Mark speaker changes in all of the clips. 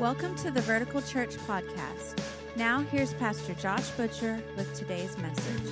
Speaker 1: Welcome to the Vertical Church Podcast. Now, here's Pastor Josh Butcher with today's message.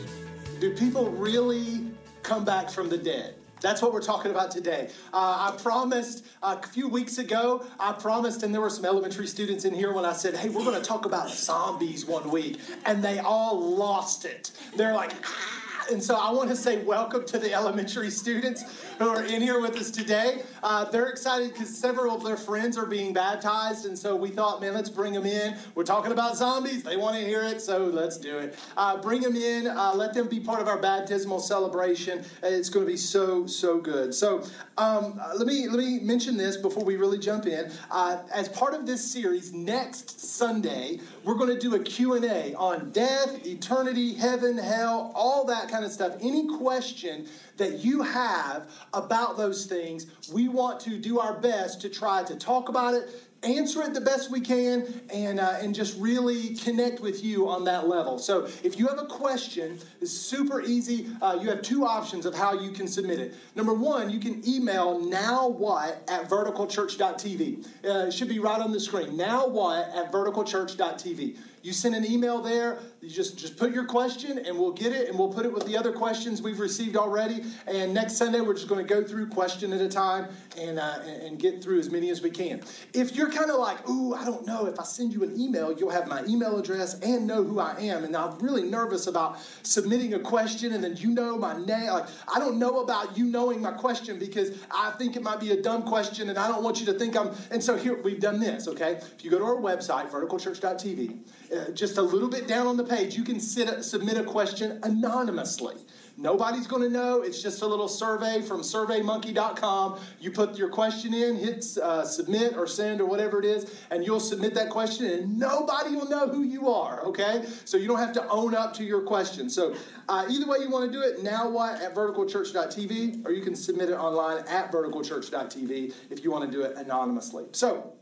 Speaker 2: Do people really come back from the dead? That's what we're talking about today. Uh, I promised uh, a few weeks ago, I promised, and there were some elementary students in here when I said, hey, we're going to talk about zombies one week. And they all lost it. They're like, ah. And so I want to say welcome to the elementary students who are in here with us today. Uh, they're excited because several of their friends are being baptized. And so we thought, man, let's bring them in. We're talking about zombies. They want to hear it, so let's do it. Uh, bring them in. Uh, let them be part of our baptismal celebration. It's going to be so, so good. So um, let, me, let me mention this before we really jump in. Uh, as part of this series, next Sunday, we're going to do a Q&A on death, eternity, heaven, hell, all that kind of stuff, any question that you have about those things, we want to do our best to try to talk about it, answer it the best we can and, uh, and just really connect with you on that level. So if you have a question, it's super easy. Uh, you have two options of how you can submit it. Number one, you can email now what at verticalchurch.tv. Uh, it should be right on the screen. Now what at verticalchurch.tv. You send an email there, you just, just put your question and we'll get it and we'll put it with the other questions we've received already. And next Sunday, we're just going to go through question at a time and, uh, and get through as many as we can. If you're kind of like, ooh, I don't know, if I send you an email, you'll have my email address and know who I am. And I'm really nervous about submitting a question and then you know my name. Like, I don't know about you knowing my question because I think it might be a dumb question and I don't want you to think I'm. And so here, we've done this, okay? If you go to our website, verticalchurch.tv, uh, just a little bit down on the page, you can sit, submit a question anonymously. Nobody's going to know. It's just a little survey from surveymonkey.com. You put your question in, hit uh, submit or send or whatever it is, and you'll submit that question, and nobody will know who you are, okay? So you don't have to own up to your question. So uh, either way you want to do it, now what at verticalchurch.tv, or you can submit it online at verticalchurch.tv if you want to do it anonymously. So,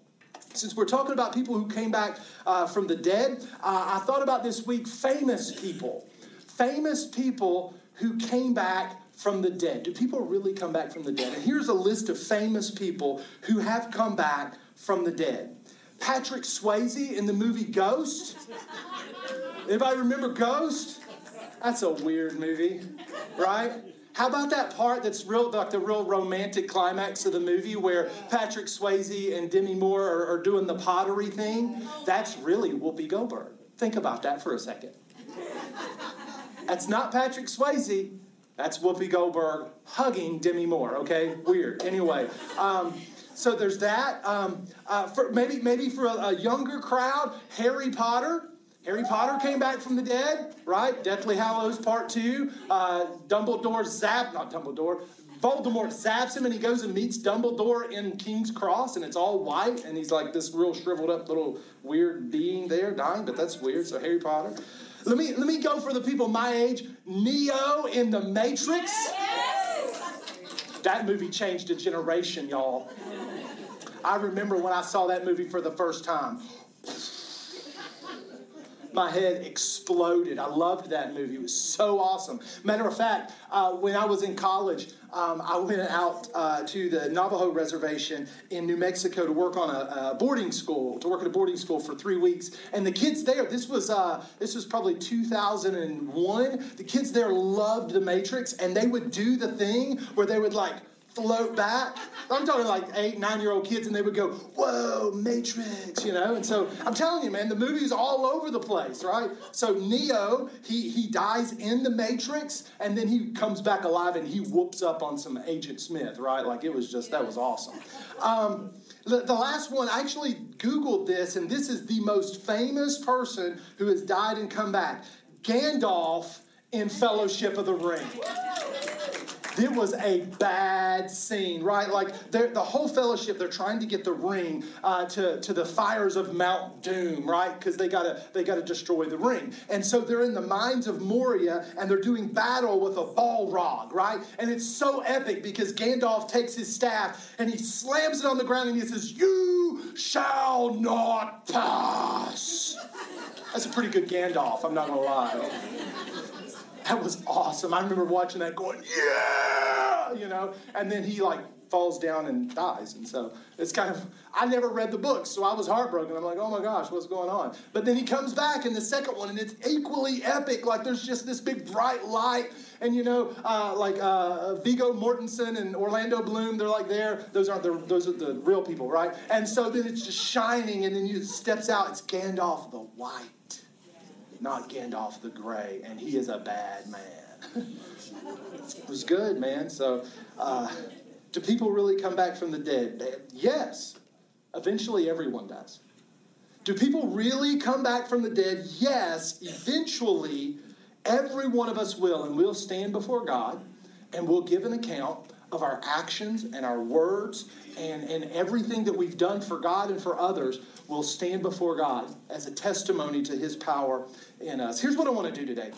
Speaker 2: since we're talking about people who came back uh, from the dead, uh, I thought about this week famous people. Famous people who came back from the dead. Do people really come back from the dead? And here's a list of famous people who have come back from the dead. Patrick Swayze in the movie Ghost. Anybody remember Ghost? That's a weird movie, right? How about that part that's real, like the real romantic climax of the movie where Patrick Swayze and Demi Moore are, are doing the pottery thing? That's really Whoopi Goldberg. Think about that for a second. That's not Patrick Swayze. That's Whoopi Goldberg hugging Demi Moore. Okay, weird. Anyway, um, so there's that. Um, uh, for maybe maybe for a, a younger crowd, Harry Potter. Harry Potter came back from the dead, right? Deathly Hallows Part 2. Uh, Dumbledore zap, not Dumbledore, Voldemort zaps him and he goes and meets Dumbledore in King's Cross and it's all white and he's like this real shriveled up little weird being there dying, but that's weird. So Harry Potter. Let me let me go for the people my age. Neo in the Matrix. That movie changed a generation, y'all. I remember when I saw that movie for the first time my head exploded. I loved that movie. It was so awesome. Matter of fact, uh, when I was in college, um, I went out uh, to the Navajo reservation in New Mexico to work on a, a, boarding school, to work at a boarding school for three weeks. And the kids there, this was uh, this was probably 2001. The kids there loved The Matrix, and they would do the thing where they would like float back. I'm talking like eight, nine year old kids, and they would go, Whoa, Matrix, you know? And so I'm telling you, man, the movie's all over the place, right? So Neo, he, he dies in the Matrix, and then he comes back alive and he whoops up on some Agent Smith, right? Like it was just, that was awesome. Um, the, the last one, I actually Googled this, and this is the most famous person who has died and come back Gandalf in Fellowship of the Ring. It was a bad scene, right? Like the whole fellowship, they're trying to get the ring uh, to, to the fires of Mount Doom, right? Because they gotta they gotta destroy the ring. And so they're in the mines of Moria and they're doing battle with a Balrog, right? And it's so epic because Gandalf takes his staff and he slams it on the ground and he says, You shall not pass. That's a pretty good Gandalf, I'm not gonna lie. That was awesome. I remember watching that going, yeah, you know, and then he like falls down and dies. And so it's kind of, I never read the book, so I was heartbroken. I'm like, oh my gosh, what's going on? But then he comes back in the second one, and it's equally epic. Like there's just this big bright light. And you know, uh, like uh, Viggo Mortensen and Orlando Bloom, they're like there. Those aren't the, those are the real people, right? And so then it's just shining, and then he steps out. It's Gandalf the White, not Gandalf the Gray, and he is a bad man. it was good, man. So. Uh, do people really come back from the dead? Yes. Eventually, everyone does. Do people really come back from the dead? Yes. Eventually, every one of us will, and we'll stand before God and we'll give an account of our actions and our words and, and everything that we've done for God and for others will stand before God as a testimony to his power in us. Here's what I want to do today.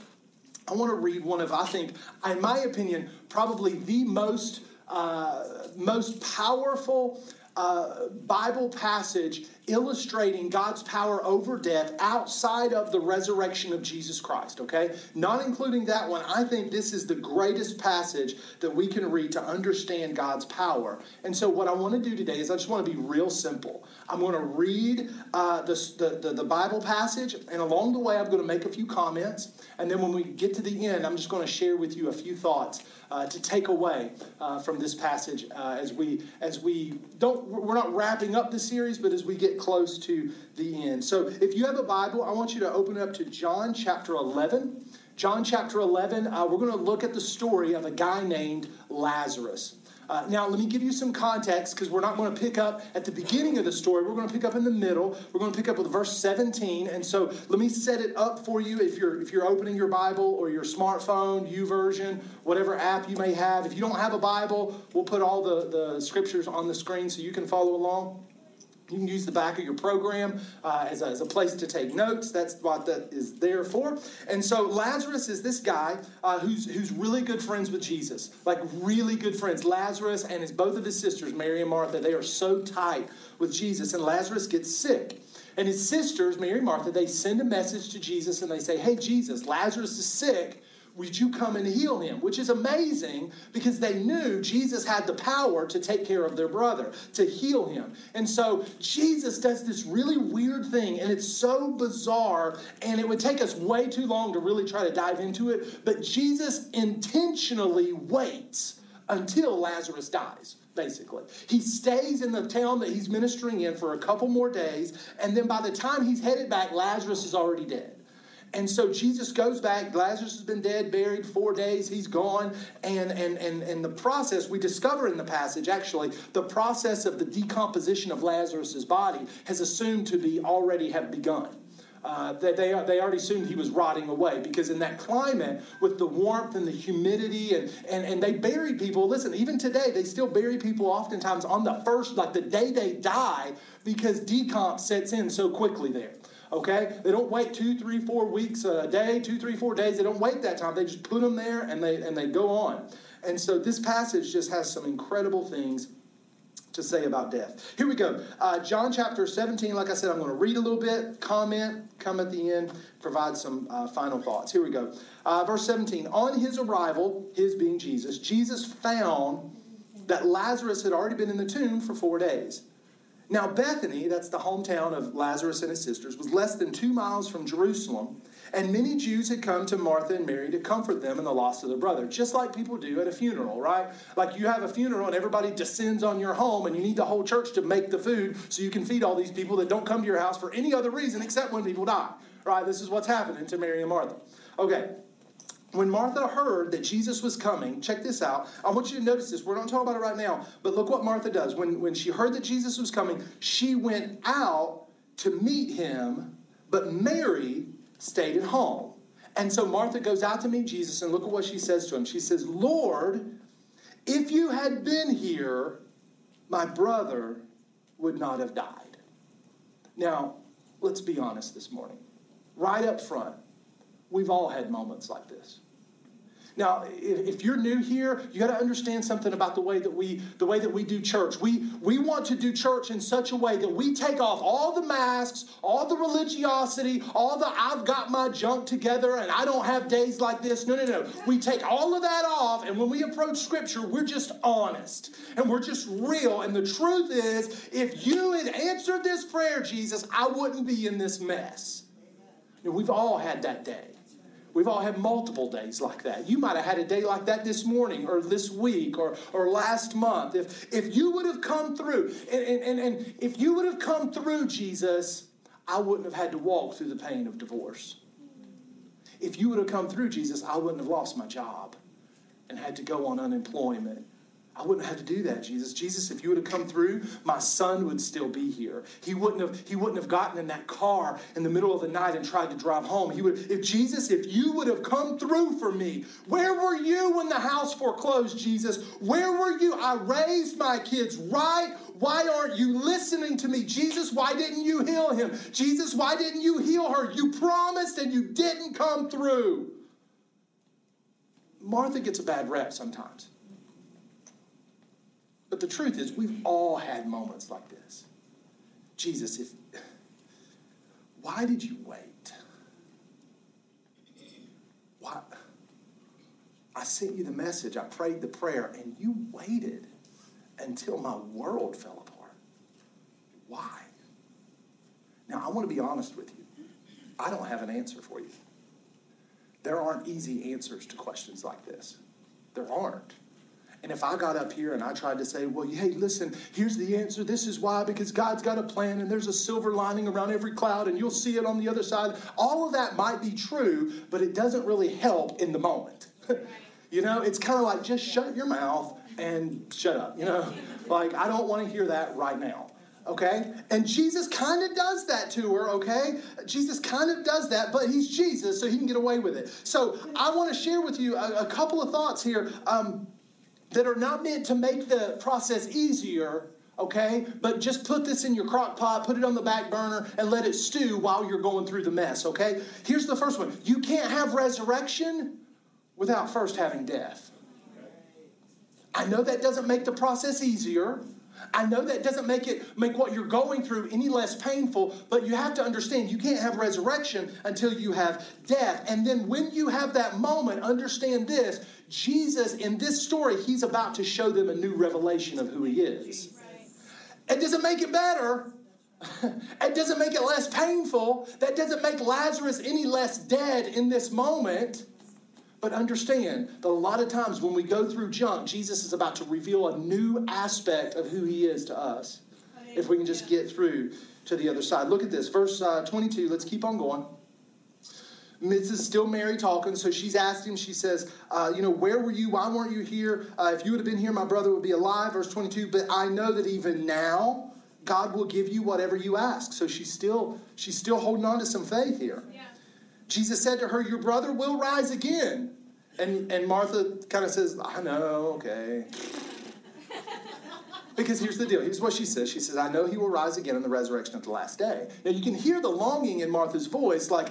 Speaker 2: I want to read one of, I think, in my opinion, probably the most uh, most powerful uh, Bible passage illustrating God's power over death outside of the resurrection of Jesus Christ, okay? Not including that one, I think this is the greatest passage that we can read to understand God's power. And so, what I want to do today is I just want to be real simple. I'm going to read uh, the, the, the Bible passage, and along the way, I'm going to make a few comments. And then when we get to the end, I'm just going to share with you a few thoughts uh, to take away uh, from this passage uh, as we as we don't we're not wrapping up the series, but as we get close to the end. So if you have a Bible, I want you to open up to John chapter 11. John chapter 11, uh, we're going to look at the story of a guy named Lazarus. Uh, now, let me give you some context because we're not going to pick up at the beginning of the story. We're going to pick up in the middle. We're going to pick up with verse 17. And so, let me set it up for you if you're if you're opening your Bible or your smartphone, U YouVersion, whatever app you may have. If you don't have a Bible, we'll put all the, the scriptures on the screen so you can follow along. You can use the back of your program uh, as, a, as, a, place to take notes. That's what that is there for. And so Lazarus is this guy uh, who's, who's really good friends with Jesus, like really good friends. Lazarus and his both of his sisters, Mary and Martha, they are so tight with Jesus. And Lazarus gets sick. And his sisters, Mary and Martha, they send a message to Jesus and they say, Hey, Jesus, Lazarus is sick would you come and heal him? Which is amazing because they knew Jesus had the power to take care of their brother, to heal him. And so Jesus does this really weird thing, and it's so bizarre, and it would take us way too long to really try to dive into it. But Jesus intentionally waits until Lazarus dies basically. He stays in the town that he's ministering in for a couple more days, and then by the time he's headed back, Lazarus is already dead. And so Jesus goes back. Lazarus has been dead, buried four days. He's gone. And, and, and, and the process, we discover in the passage, actually, the process of the decomposition of Lazarus's body has assumed to be already have begun. Uh, they, they, already assumed he was rotting away because in that climate with the warmth and the humidity and, and, and they bury people listen even today they still bury people oftentimes on the first like the day they die because decomp sets in so quickly there Okay? They don't wait two, three, four weeks a day, two, three, four days. They don't wait that time. They just put them there and they and they go on. And so this passage just has some incredible things to say about death. Here we go. Uh, John chapter 17, like I said, I'm going to read a little bit, comment, come at the end, provide some uh, final thoughts. Here we go. Uh, verse 17 On his arrival, his being Jesus, Jesus found that Lazarus had already been in the tomb for four days. Now, Bethany, that's the hometown of Lazarus and his sisters, was less than two miles from Jerusalem, and many Jews had come to Martha and Mary to comfort them in the loss of their brother, just like people do at a funeral, right? Like you have a funeral and everybody descends on your home, and you need the whole church to make the food so you can feed all these people that don't come to your house for any other reason except when people die, right? This is what's happening to Mary and Martha. Okay, when Martha heard that Jesus was coming, check this out. I want you to notice this. We're not talking about it right now, but look what Martha does. When, when she heard that Jesus was coming, she went out to meet him, but Mary stayed at home. And so Martha goes out to meet Jesus, and look at what she says to him. She says, Lord, if you had been here, my brother would not have died. Now, let's be honest this morning. Right up front, We've all had moments like this. Now, if you're new here, you got to understand something about the way that we the way that we do church. We we want to do church in such a way that we take off all the masks, all the religiosity, all the I've got my junk together and I don't have days like this. No, no, no. We take all of that off and when we approach scripture, we're just honest and we're just real. And the truth is, if you had answered this prayer, Jesus, I wouldn't be in this mess. We've all had that day. We've all had multiple days like that. You might have had a day like that this morning or this week or, or last month. If, if you would have come through, and, and, and if you would have come through, Jesus, I wouldn't have had to walk through the pain of divorce. If you would have come through, Jesus, I wouldn't have lost my job and had to go on unemployment I wouldn't have to do that, Jesus. Jesus, if you would have come through, my son would still be here. He wouldn't have, he wouldn't have gotten in that car in the middle of the night and tried to drive home. He would, if Jesus, if you would have come through for me, where were you when the house foreclosed, Jesus? Where were you? I raised my kids right. Why aren't you listening to me? Jesus, why didn't you heal him? Jesus, why didn't you heal her? You promised and you didn't come through. Martha gets a bad rep sometimes. But the truth is, we've all had moments like this. Jesus, if why did you wait? Why? I sent you the message, I prayed the prayer, and you waited until my world fell apart. Why? Now, I want to be honest with you. I don't have an answer for you. There aren't easy answers to questions like this. There aren't. And if I got up here and I tried to say, well, hey, listen, here's the answer. This is why, because God's got a plan and there's a silver lining around every cloud and you'll see it on the other side. All of that might be true, but it doesn't really help in the moment. you know, it's kind of like just shut your mouth and shut up. You know, like I don't want to hear that right now okay? And Jesus kind of does that to her, okay? Jesus kind of does that, but he's Jesus, so he can get away with it. So I want to share with you a, a couple of thoughts here. Um, that are not meant to make the process easier, okay? But just put this in your crock pot, put it on the back burner, and let it stew while you're going through the mess, okay? Here's the first one you can't have resurrection without first having death. I know that doesn't make the process easier. I know that doesn't make it make what you're going through any less painful, but you have to understand you can't have resurrection until you have death. And then when you have that moment, understand this, Jesus, in this story, he's about to show them a new revelation of who he is. It doesn't make it better. it doesn't make it less painful. That doesn't make Lazarus any less dead in this moment. But understand that a lot of times when we go through junk, Jesus is about to reveal a new aspect of who he is to us. If we can just get through to the other side. Look at this, verse uh, 22. Let's keep on going. Mrs. still Mary talking, so she's him, she says, uh, You know, where were you? Why weren't you here? Uh, if you would have been here, my brother would be alive. Verse 22, but I know that even now, God will give you whatever you ask. So she's still, she's still holding on to some faith here. Yeah. Jesus said to her, Your brother will rise again. And, and Martha kind of says, I know, okay. because here's the deal. Here's what she says. She says, I know he will rise again in the resurrection of the last day. Now you can hear the longing in Martha's voice, like,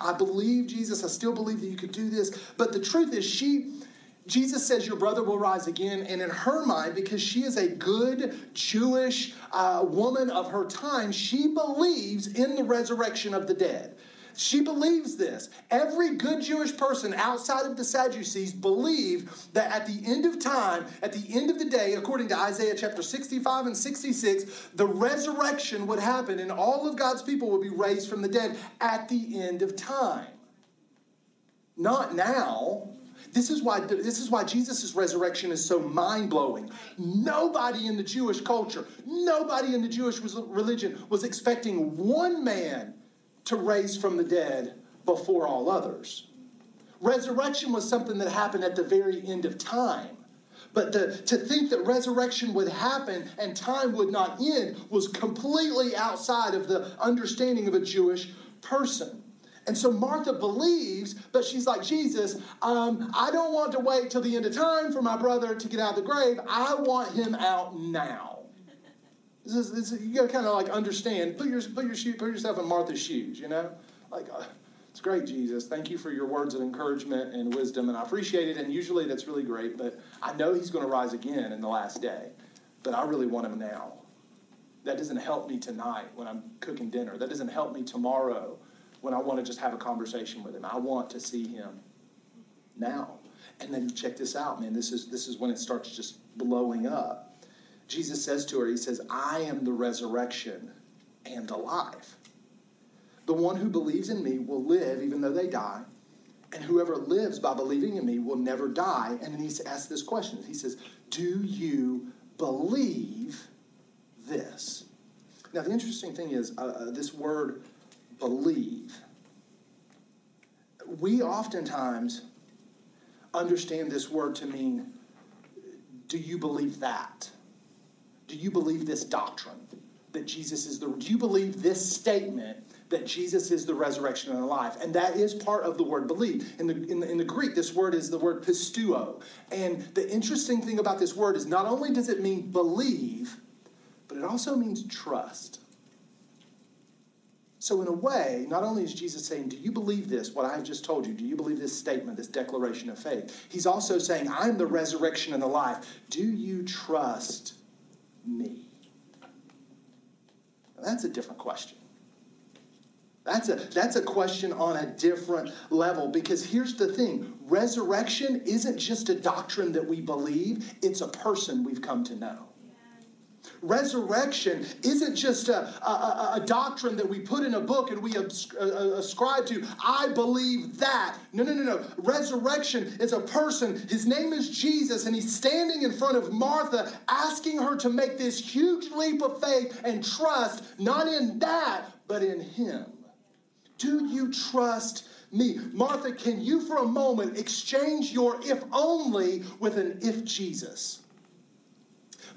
Speaker 2: I believe, Jesus, I still believe that you could do this. But the truth is, she, Jesus says, Your brother will rise again. And in her mind, because she is a good Jewish uh, woman of her time, she believes in the resurrection of the dead. She believes this. Every good Jewish person outside of the Sadducees believe that at the end of time, at the end of the day, according to Isaiah chapter 65 and 66, the resurrection would happen and all of God's people would be raised from the dead at the end of time. Not now. This is why this is why Jesus' resurrection is so mind-blowing. Nobody in the Jewish culture, nobody in the Jewish religion was expecting one man to raise from the dead before all others. Resurrection was something that happened at the very end of time. But to, to think that resurrection would happen and time would not end was completely outside of the understanding of a Jewish person. And so Martha believes, but she's like, Jesus, um, I don't want to wait till the end of time for my brother to get out of the grave. I want him out now. This is, this is, you got to kind of like understand. Put your put your shoe, put yourself in Martha's shoes. You know, like uh, great, Jesus. Thank you for your words of encouragement and wisdom, and I appreciate it. And usually that's really great, but I know he's going to rise again in the last day, but I really want him now. That doesn't help me tonight when I'm cooking dinner. That doesn't help me tomorrow when I want to just have a conversation with him. I want to see him now. And then check this out, man. This is this is when it starts just blowing up. Jesus says to her, He says, I am the resurrection and the life. The one who believes in me will live even though they die, and whoever lives by believing in me will never die. And then he asks this question He says, Do you believe this? Now, the interesting thing is, uh, uh this word believe, we oftentimes understand this word to mean do you believe that? Do you believe this doctrine that Jesus is the do you believe this statement that Jesus is the resurrection and the life. And that is part of the word believe. In the, in the, in the Greek, this word is the word pisteuo. And the interesting thing about this word is not only does it mean believe, but it also means trust. So, in a way, not only is Jesus saying, Do you believe this, what I have just told you? Do you believe this statement, this declaration of faith? He's also saying, I'm the resurrection and the life. Do you trust me? Now, that's a different question. That's a, that's a question on a different level because here's the thing resurrection isn't just a doctrine that we believe, it's a person we've come to know. Resurrection isn't just a, a, a, doctrine that we put in a book and we uh, uh, ascribe to. I believe that. No, no, no, no. Resurrection is a person. His name is Jesus, and he's standing in front of Martha, asking her to make this huge leap of faith and trust, not in that, but in him. Do you trust me? Martha, can you for a moment exchange your if only with an if Jesus?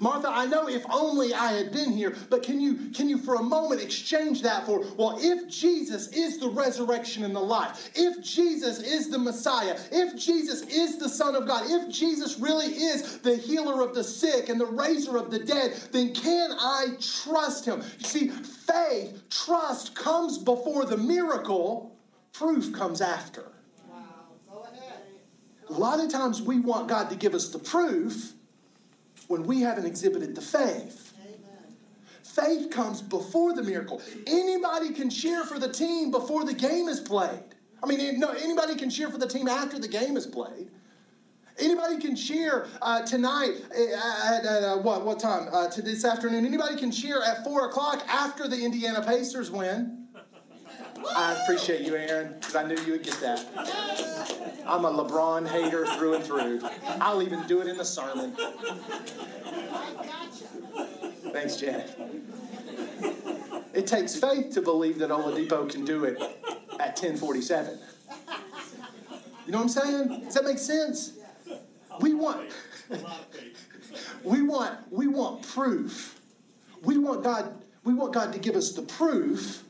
Speaker 2: Martha, I know if only I had been here, but can you can you for a moment exchange that for well, if Jesus is the resurrection and the life, if Jesus is the Messiah, if Jesus is the Son of God, if Jesus really is the healer of the sick and the raiser of the dead, then can I trust him? You see, faith, trust comes before the miracle, proof comes after. A lot of times we want God to give us the proof when we haven't exhibited the faith. Faith comes before the miracle. Anybody can cheer for the team before the game is played. I mean, no, anybody can cheer for the team after the game is played. Anybody can cheer uh, tonight uh, at, at uh, what, what time? Uh, to this afternoon. Anybody can cheer at 4 o'clock after the Indiana Pacers win. I appreciate you, Aaron, because I knew you would get that. I'm a LeBron hater through and through. I'll even do it in the sermon. Thanks, Janet. It takes faith to believe that Oladipo can do it at 1047. You know what I'm saying? Does that make sense? We want we want we want proof. We want God we want God to give us the proof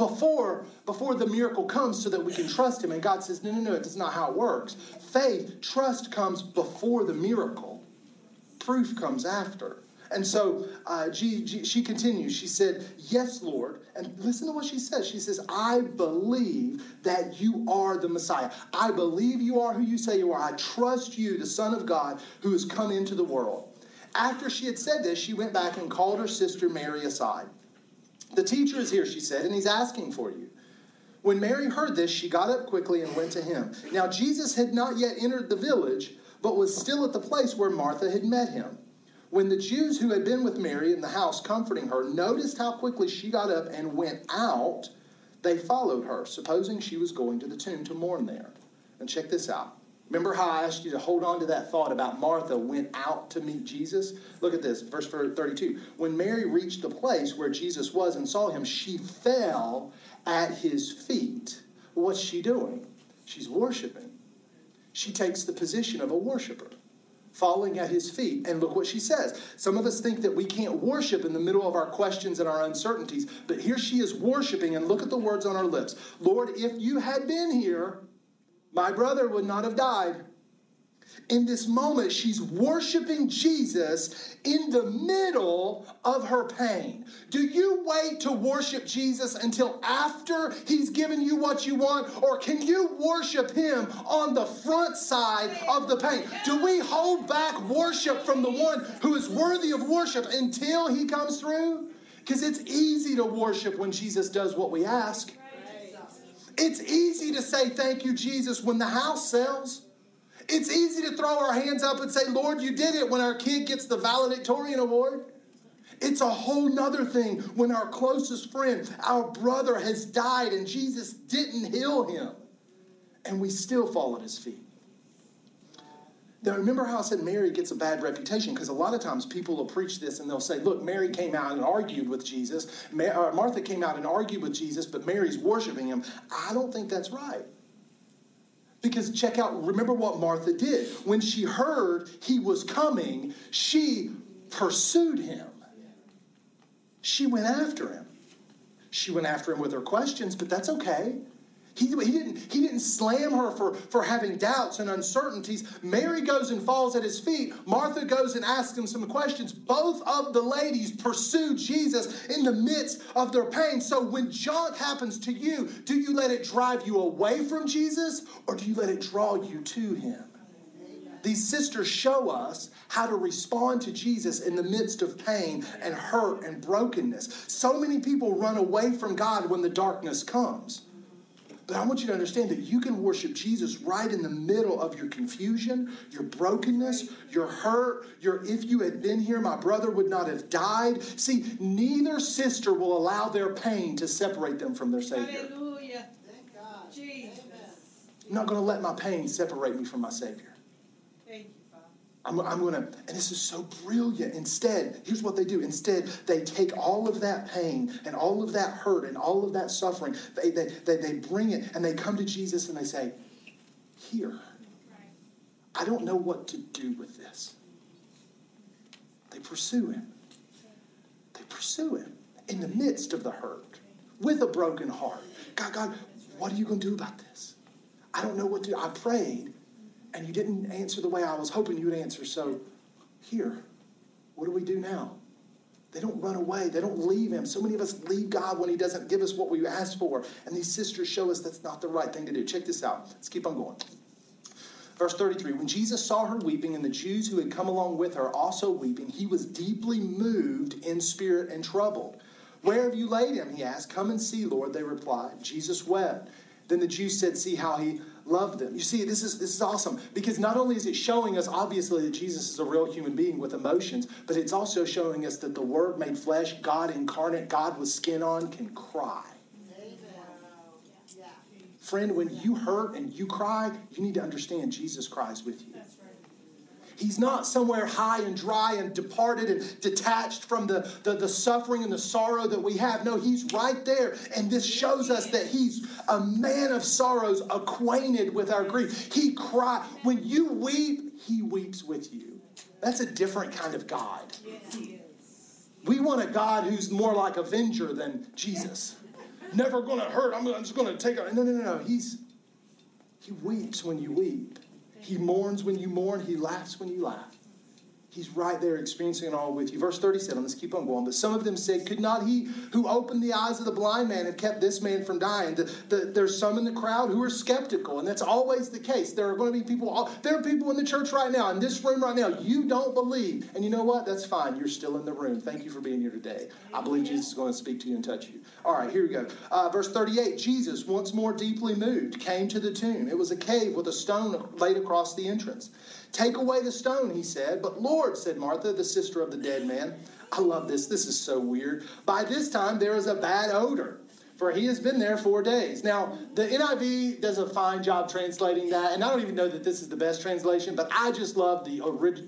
Speaker 2: before, before the miracle comes so that we can trust him. And God says, no, no, no, that's not how it works. Faith, trust comes before the miracle, proof comes after. And so uh, she, she continues. She said, Yes, Lord. And listen to what she says. She says, I believe that you are the Messiah. I believe you are who you say you are. I trust you, the Son of God, who has come into the world. After she had said this, she went back and called her sister Mary aside. The teacher is here, she said, and he's asking for you. When Mary heard this, she got up quickly and went to him. Now, Jesus had not yet entered the village, but was still at the place where Martha had met him. When the Jews who had been with Mary in the house comforting her noticed how quickly she got up and went out, they followed her, supposing she was going to the tomb to mourn there. And check this out. Remember how I asked you to hold on to that thought about Martha went out to meet Jesus? Look at this, verse 32. When Mary reached the place where Jesus was and saw him, she fell at his feet. What's she doing? She's worshiping. She takes the position of a worshiper, falling at his feet. And look what she says. Some of us think that we can't worship in the middle of our questions and our uncertainties, but here she is worshiping, and look at the words on her lips Lord, if you had been here, my brother would not have died. in this moment, she's worshiping Jesus in the middle of her pain. Do you wait to worship Jesus until after he's given you what you want, or can you worship him on the front side of the pain? Do we hold back worship from the one who is worthy of worship until he comes through? Because it's easy to worship when Jesus does what we ask. It's easy to say thank you, Jesus, when the house sells. It's easy to throw our hands up and say, Lord, you did it when our kid gets the valedictorian award. It's a whole nother thing when our closest friend, our brother, has died and Jesus didn't heal him, and we still fall at his feet. Now, remember how I said Mary gets a bad reputation? Because a lot of times people will preach this and they'll say, look, Mary came out and argued with Jesus. Uh, Martha came out and argued with Jesus, but Mary's worshiping him. I don't think that's right. Because check out, remember what Martha did. When she heard he was coming, she pursued him. She went after him. She went after him with her questions, but that's okay. He, he, didn't, he didn't slam her for, for having doubts and uncertainties. Mary goes and falls at his feet. Martha goes and asks him some questions. Both of the ladies pursue Jesus in the midst of their pain. So when junk happens to you, do you let it drive you away from Jesus or do you let it draw you to him? These sisters show us how to respond to Jesus in the midst of pain and hurt and brokenness. So many people run away from God when the darkness comes. But I want you to understand that you can worship Jesus right in the middle of your confusion, your brokenness, your hurt, your if you had been here, my brother would not have died. See, neither sister will allow their pain to separate them from their Savior. Hallelujah. Thank God. Jesus. I'm not going to let my pain separate me from my Savior. I'm, I'm going to, and this is so brilliant. Instead, here's what they do. Instead, they take all of that pain and all of that hurt and all of that suffering, they, they, they, they bring it and they come to Jesus and they say, Here, I don't know what to do with this. They pursue him. They pursue him in the midst of the hurt with a broken heart. God, God, what are you going to do about this? I don't know what to do. I prayed and you didn't answer the way I was hoping you would answer. So, here, what do we do now? They don't run away. They don't leave him. So many of us leave God when he doesn't give us what we asked for. And these sisters show us that's not the right thing to do. Check this out. Let's keep on going. Verse 33 When Jesus saw her weeping, and the Jews who had come along with her also weeping, he was deeply moved in spirit and troubled. Where have you laid him? He asked. Come and see, Lord, they replied. Jesus wept. Then the Jews said, See how he love them. You see, this is this is awesome because not only is it showing us obviously that Jesus is a real human being with emotions, but it's also showing us that the Word made flesh, God incarnate, God with skin on, can cry. Friend, when you hurt and you cry, you need to understand Jesus cries with you. He's not somewhere high and dry and departed and detached from the, the, the, suffering and the sorrow that we have. No, he's right there. And this shows us that he's a man of sorrows, acquainted with our grief. He cried. When you weep, he weeps with you. That's a different kind of God. We want a God who's more like Avenger than Jesus. Never gonna hurt. I'm, just gonna take it. No, no, no, no. He's he weeps when you weep. He mourns when you mourn, he laughs when you laugh. He's right there experiencing it all with you. Verse 37, let's keep on going. But some of them said, Could not he who opened the eyes of the blind man have kept this man from dying? The, the, there's some in the crowd who are skeptical, and that's always the case. There are going to be people, there are people in the church right now, in this room right now, you don't believe. And you know what? That's fine. You're still in the room. Thank you for being here today. I believe Jesus is going to speak to you and touch you. All right, here we go. Uh, verse 38 Jesus, once more deeply moved, came to the tomb. It was a cave with a stone laid across the entrance. Take away the stone, he said. But Lord, said Martha, the sister of the dead man, I love this. This is so weird. By this time, there is a bad odor, for he has been there four days. Now, the NIV does a fine job translating that, and I don't even know that this is the best translation, but I just love the,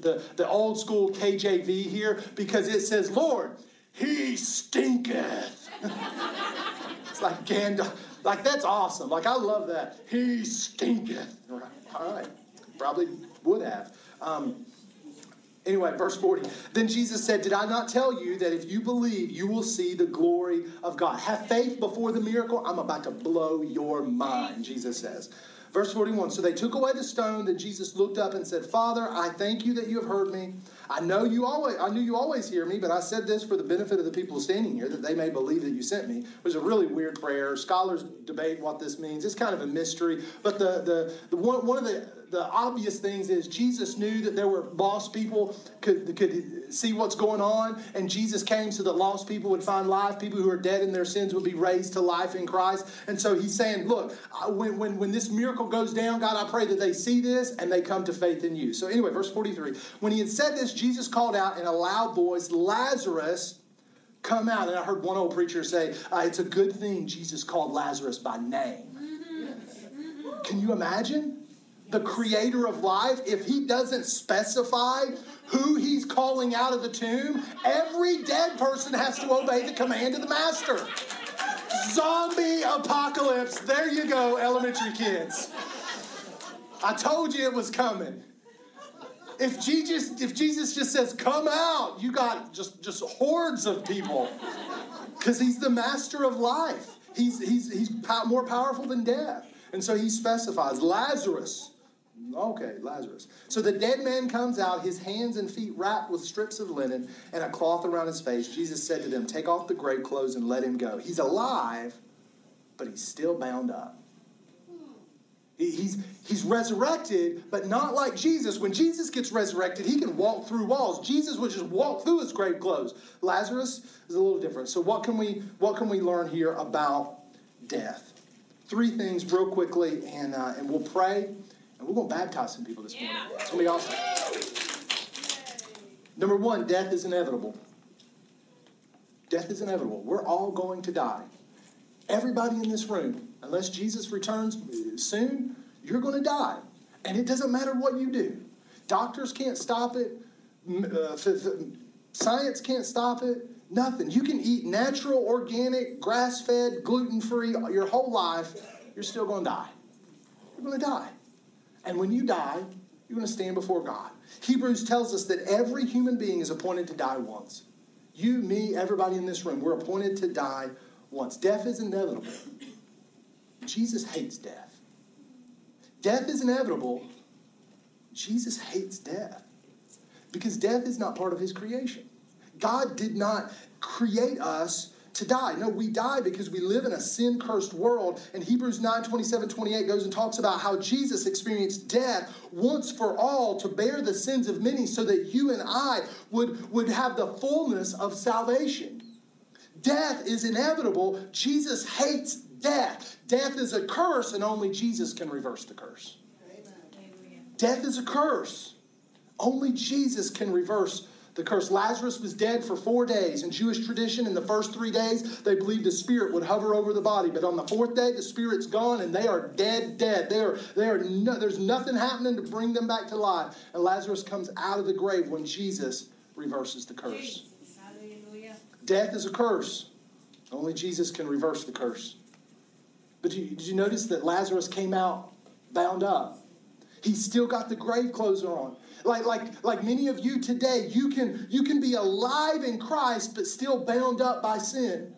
Speaker 2: the, the old school KJV here because it says, Lord, he stinketh. it's like Gandalf. Like, that's awesome. Like, I love that. He stinketh. All right. Probably would have. Um, Anyway, verse 40. Then Jesus said, Did I not tell you that if you believe, you will see the glory of God? Have faith before the miracle. I'm about to blow your mind, Jesus says. Verse 41 So they took away the stone. Then Jesus looked up and said, Father, I thank you that you have heard me. I know you always I knew you always hear me, but I said this for the benefit of the people standing here, that they may believe that you sent me. It was a really weird prayer. Scholars debate what this means. It's kind of a mystery. But the the, the one, one of the the obvious things is Jesus knew that there were lost people could could see what's going on, and Jesus came so that lost people would find life. People who are dead in their sins would be raised to life in Christ. And so he's saying, look, when when when this miracle goes down, God, I pray that they see this and they come to faith in you. So anyway, verse forty three. When he had said this, Jesus called out in a loud voice, Lazarus. Come out. And I heard one old preacher say, uh, It's a good thing Jesus called Lazarus by name. Can you imagine? the creator of life, if he doesn't specify who he's calling out of the tomb, every dead person has to obey the command of the master. Zombie apocalypse. There you go, elementary kids. I told you it was coming. If Jesus, if Jesus just says, come out, you got just, just hordes of people. Because he's the master of life. He's, he's, he's more powerful than death. And so he specifies Lazarus, Okay, Lazarus. So the dead man comes out, his hands and feet wrapped with strips of linen and a cloth around his face. Jesus said to them, Take off the grave clothes and let him go. He's alive, but he's still bound up. He's, he's resurrected, but not like Jesus. When Jesus gets resurrected, he can walk through walls. Jesus would just walk through his grave clothes. Lazarus is a little different. So what can we what can we learn here about death? Three things real quickly, and uh, and we'll pray and we're going to baptize some people this morning. It's going to be awesome. Number one, death is inevitable. Death is inevitable. We're all going to die. Everybody in this room, unless Jesus returns soon, you're going to die. And it doesn't matter what you do. Doctors can't stop it. Uh, science can't stop it. Nothing. You can eat natural, organic, grass fed, gluten free your whole life. You're still going to die. You're going to die. And when you die, you're going to stand before God. Hebrews tells us that every human being is appointed to die once. You, me, everybody in this room, we're appointed to die once. Death is inevitable. Jesus hates death. Death is inevitable. Jesus hates death because death is not part of his creation. God did not create us to die. No, we die because we live in a sin cursed world. And Hebrews 9 27 28 goes and talks about how Jesus experienced death once for all to bear the sins of many so that you and I would, would have the fullness of salvation. Death is inevitable. Jesus hates death. Death is a curse, and only Jesus can reverse the curse. Amen. Death is a curse. Only Jesus can reverse the curse. Lazarus was dead for four days. In Jewish tradition, in the first three days, they believed the spirit would hover over the body. But on the fourth day, the spirit's gone and they are dead, dead. They are, they are no, there's nothing happening to bring them back to life. And Lazarus comes out of the grave when Jesus reverses the curse. Death is a curse. Only Jesus can reverse the curse. But did you, did you notice that Lazarus came out bound up? He's still got the grave clothes on. Like, like, like many of you today, you can, you can be alive in Christ, but still bound up by sin.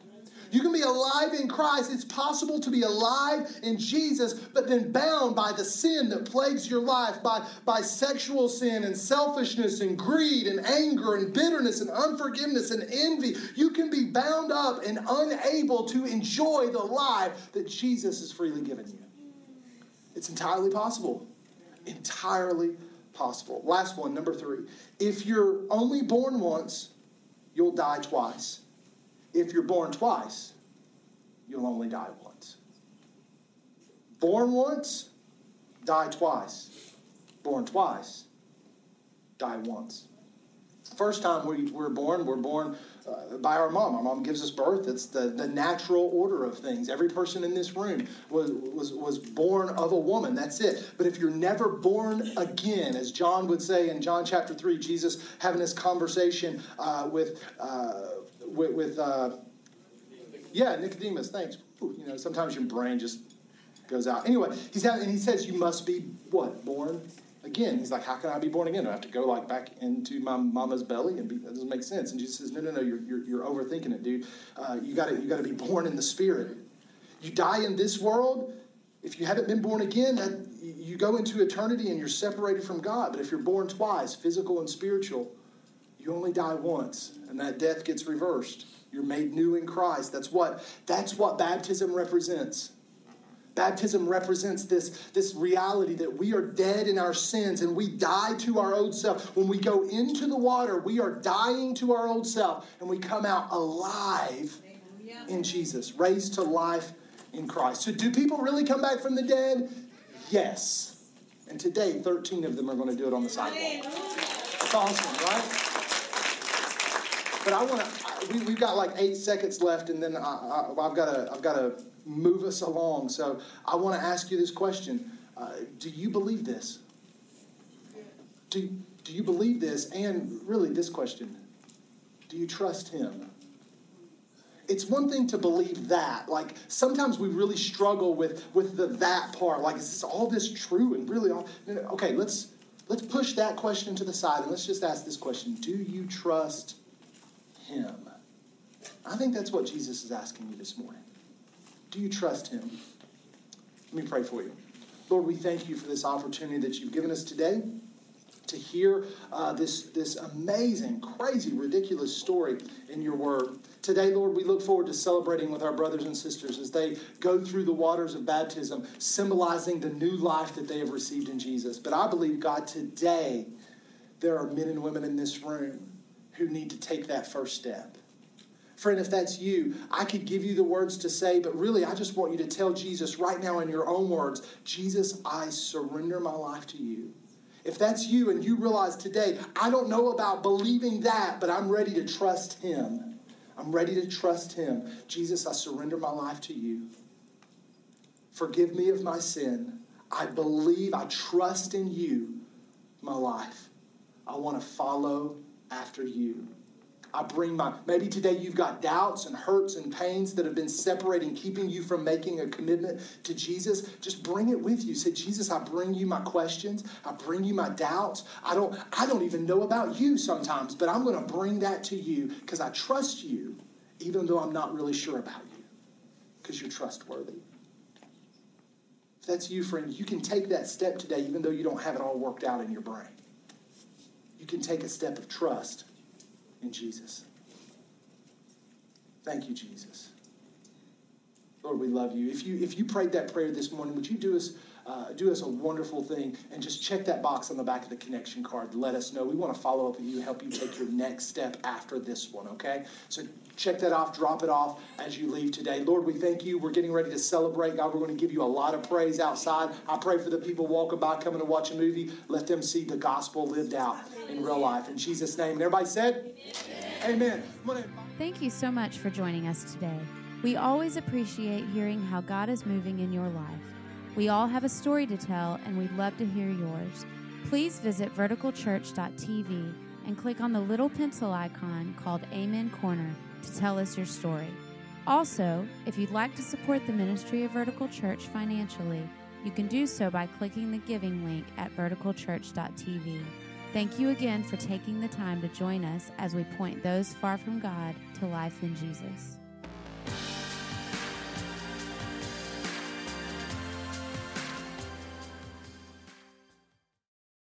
Speaker 2: You can be alive in Christ. It's possible to be alive in Jesus, but then bound by the sin that plagues your life, by, by sexual sin and selfishness and greed and anger and bitterness and unforgiveness and envy. You can be bound up and unable to enjoy the life that Jesus has freely given you. It's entirely possible. Entirely possible. Last one, number three. If you're only born once, you'll die twice. If you're born twice, you'll only die once. Born once, die twice. Born twice, die once. First time we were born, we're born uh, by our mom. Our mom gives us birth. It's the, the natural order of things. Every person in this room was, was, was born of a woman. That's it. But if you're never born again, as John would say in John chapter 3, Jesus having this conversation uh, with, uh, with, with uh, yeah, Nicodemus, thanks. Ooh, you know, sometimes your brain just goes out. Anyway, he's having, and he says, you must be what? Born again, he's like, how can I be born again? Do I have to go like back into my mama's belly? And be, that doesn't make sense. And Jesus says, no, no, no, you're, you're, you're overthinking it, dude. Uh, you got you got to be born in the spirit. You die in this world, if you haven't been born again, that you go into eternity and you're separated from God. But if you're born twice, physical and spiritual, you only die once, and that death gets reversed. You're made new in Christ. That's what that's what baptism represents. Baptism represents this, this reality that we are dead in our sins and we die to our old self. When we go into the water, we are dying to our old self and we come out alive in Jesus, raised to life in Christ. So, do people really come back from the dead? Yes. And today, 13 of them are going to do it on the sidewalk. That's awesome, right? But I want to. We, have got like eight seconds left, and then I, have got to. I've got to move us along. So I want to ask you this question: uh, Do you believe this? Do Do you believe this? And really, this question: Do you trust Him? it's one thing to believe that. Like sometimes we really struggle with with the that part. Like is this all this true and really all? Okay, let's let's push that question to the side and let's just ask this question: Do you trust Him? I think that's what Jesus is asking you this morning. Do you trust Him? Let me pray for you. Lord, we thank you for this opportunity that you've given us today to hear uh, this, this amazing, crazy, ridiculous story in your word. Today, Lord, we look forward to celebrating with our brothers and sisters as they go through the waters of baptism, symbolizing the new life that they have received in Jesus. But I believe, God, today there are men and women in this room who need to take that first step. Friend, if that's you, I could give you the words to say, but really, I just want you to tell Jesus right now in your own words Jesus, I surrender my life to you. If that's you and you realize today, I don't know about believing that, but I'm ready to trust Him. I'm ready to trust Him. Jesus, I surrender my life to you. Forgive me of my sin. I believe, I trust in you, my life. I want to follow after you. I bring my, maybe today you've got doubts and hurts and pains that have been separating, keeping you from making a commitment to Jesus. Just bring it with you. Say, Jesus, I bring you my questions. I bring you my doubts. I don't, I don't even know about you sometimes, but I'm going to bring that to you because I trust you, even though I'm not really sure about you, because you're trustworthy. If that's you, friend, you can take that step today, even though you don't have it all worked out in your brain. You can take a step of trust in Jesus. Thank you, Jesus. Lord, we love you. If you if you prayed that prayer this morning, would you do us uh, do us a wonderful thing and just check that box on the back of the connection card. Let us know. We want to follow up with you, help you take your next step after this one. Okay, so check that off, drop it off as you leave today. Lord, we thank you. We're getting ready to celebrate. God, we're going to give you a lot of praise outside. I pray for the people walking by, coming to watch a movie. Let them see the gospel lived out in real life. In Jesus' name. And everybody said, Amen. Amen.
Speaker 1: Thank you so much for joining us today. We always appreciate hearing how God is moving in your life. We all have a story to tell, and we'd love to hear yours. Please visit verticalchurch.tv and click on the little pencil icon called Amen Corner to tell us your story. Also, if you'd like to support the ministry of Vertical Church financially, you can do so by clicking the giving link at verticalchurch.tv. Thank you again for taking the time to join us as we point those far from God to life in Jesus.